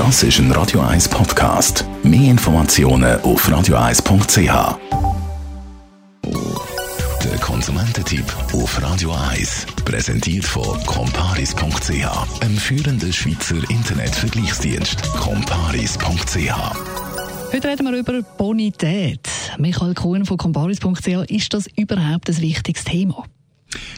Das ist ein Radio 1 Podcast. Mehr Informationen auf radio1.ch. Der Konsumententipp auf Radio 1 präsentiert von comparis.ch, einem führenden Schweizer Internetvergleichsdienst. comparis.ch. Heute reden wir über Bonität. Michael Kuhn von comparis.ch, ist das überhaupt ein wichtiges Thema?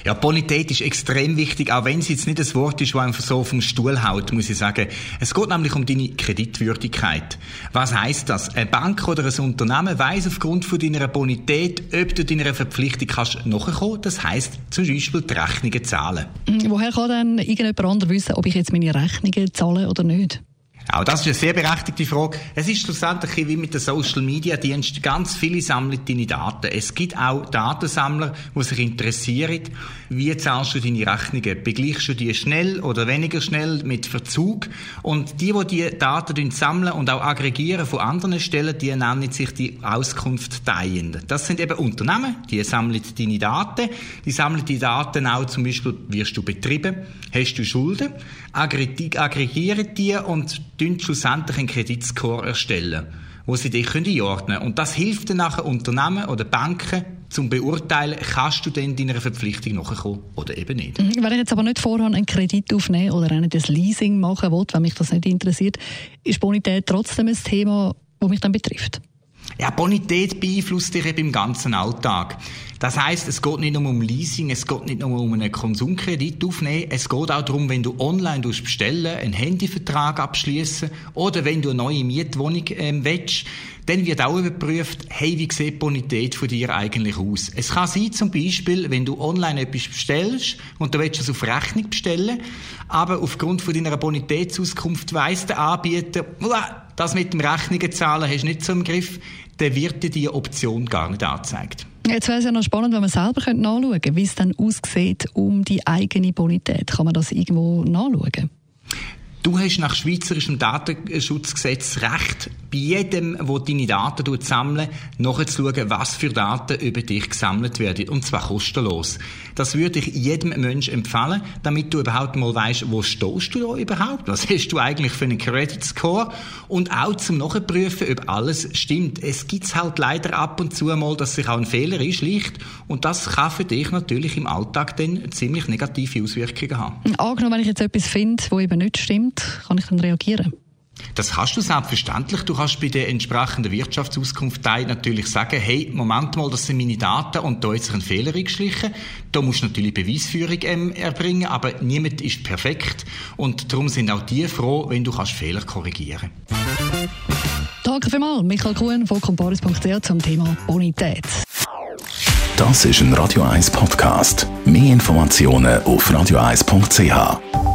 Ja, Bonität ist extrem wichtig, auch wenn es jetzt nicht das Wort ist, das einfach so vom Stuhl haut, muss ich sagen. Es geht nämlich um deine Kreditwürdigkeit. Was heißt das? Eine Bank oder ein Unternehmen weiss aufgrund von deiner Bonität, ob du deiner Verpflichtung kannst nachkommen. Das heißt zum Beispiel die Rechnungen zahlen. Woher kann dann irgendjemand anderes wissen, ob ich jetzt meine Rechnungen zahle oder nicht? Auch das ist eine sehr berechtigte Frage. Es ist schlussendlich wie mit den Social Media Diensten. Ganz viele sammeln deine Daten. Es gibt auch Datensammler, die sich interessieren, wie zahlst du deine Rechnungen? Begleichst du die schnell oder weniger schnell mit Verzug? Und die, die die Daten sammeln und auch aggregieren von anderen Stellen, die nennen sich die Auskunft Teilenden. Das sind eben Unternehmen, die sammeln deine Daten. Die sammeln die Daten auch zum Beispiel, wirst du betrieben, hast du Schulden, aggregieren die und schlussendlich einen Kreditscore erstellen, wo sie dich einordnen können. Und das hilft dann nachher Unternehmen oder Banken, zum beurteilen, kannst du denn deiner Verpflichtung nachkommen oder eben nicht. Mhm. Wenn ich jetzt aber nicht vorher einen Kredit aufnehmen oder ein Leasing machen will, wenn mich das nicht interessiert, ist Bonität trotzdem ein Thema, das mich dann betrifft? Ja, Bonität beeinflusst dich eben im ganzen Alltag. Das heißt, es geht nicht nur um Leasing, es geht nicht nur um einen Konsumkredit aufnehmen, es geht auch darum, wenn du online bestellen, einen Handyvertrag abschließen oder wenn du eine neue Mietwohnung ähm, willst, dann wird auch überprüft, hey, wie sieht die Bonität von dir eigentlich aus? Es kann sein, zum Beispiel, wenn du online etwas bestellst und du willst es auf Rechnung bestellen, aber aufgrund von deiner Bonitätsauskunft weiss der Anbieter, das mit dem Rechnungen zahlen hast du nicht so im Griff, dann wird dir diese Option gar nicht angezeigt. Jetzt wäre es ja noch spannend, wenn man selber nachschauen könnte, wie es dann aussieht um die eigene Bonität. Kann man das irgendwo nachschauen? Du hast nach schweizerischem Datenschutzgesetz Recht, bei jedem, der deine Daten sammelt, nachzuschauen, was für Daten über dich gesammelt werden. Und zwar kostenlos. Das würde ich jedem Menschen empfehlen, damit du überhaupt mal weißt, wo stehst du da überhaupt? Was hast du eigentlich für einen Credit Score? Und auch zum Nachprüfen, ob alles stimmt. Es gibt halt leider ab und zu mal, dass sich auch ein Fehler einschleicht. Und das kann für dich natürlich im Alltag dann ziemlich negative Auswirkungen haben. Angenommen, wenn ich jetzt etwas finde, wo eben nicht stimmt, kann ich dann reagieren? Das kannst du selbstverständlich. Du kannst bei der entsprechenden Wirtschaftsauskunft natürlich sagen, hey, Moment mal, das sind meine Daten und da ist sich ein Fehler eingeschlichen. Da musst du natürlich Beweisführung ähm, erbringen, aber niemand ist perfekt und darum sind auch die froh, wenn du kannst Fehler korrigieren Danke vielmals, Michael Kuhn von comparis.ch zum Thema Bonität. Das ist ein Radio 1 Podcast. Mehr Informationen auf radio1.ch.